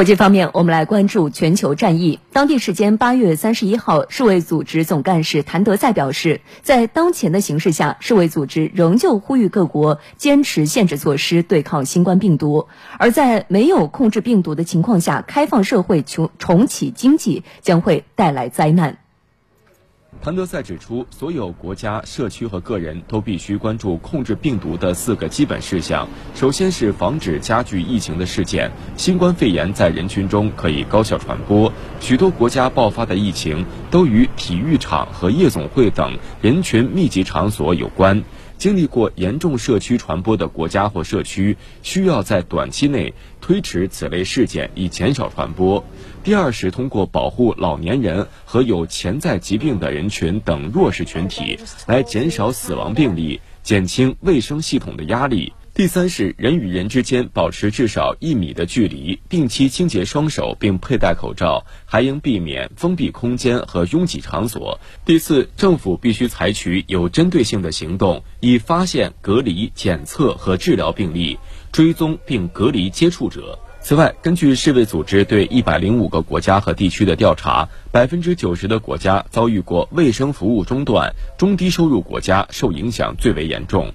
国际方面，我们来关注全球战役。当地时间八月三十一号，世卫组织总干事谭德赛表示，在当前的形势下，世卫组织仍旧呼吁各国坚持限制措施对抗新冠病毒。而在没有控制病毒的情况下，开放社会重重启经济将会带来灾难。谭德赛指出，所有国家、社区和个人都必须关注控制病毒的四个基本事项。首先是防止加剧疫情的事件。新冠肺炎在人群中可以高效传播，许多国家爆发的疫情都与体育场和夜总会等人群密集场所有关。经历过严重社区传播的国家或社区，需要在短期内推迟此类事件，以减少传播。第二是通过保护老年人和有潜在疾病的人群等弱势群体，来减少死亡病例，减轻卫生系统的压力。第三是人与人之间保持至少一米的距离，定期清洁双手并佩戴口罩，还应避免封闭空间和拥挤场所。第四，政府必须采取有针对性的行动，以发现、隔离、检测和治疗病例，追踪并隔离接触者。此外，根据世卫组织对一百零五个国家和地区的调查，百分之九十的国家遭遇过卫生服务中断，中低收入国家受影响最为严重。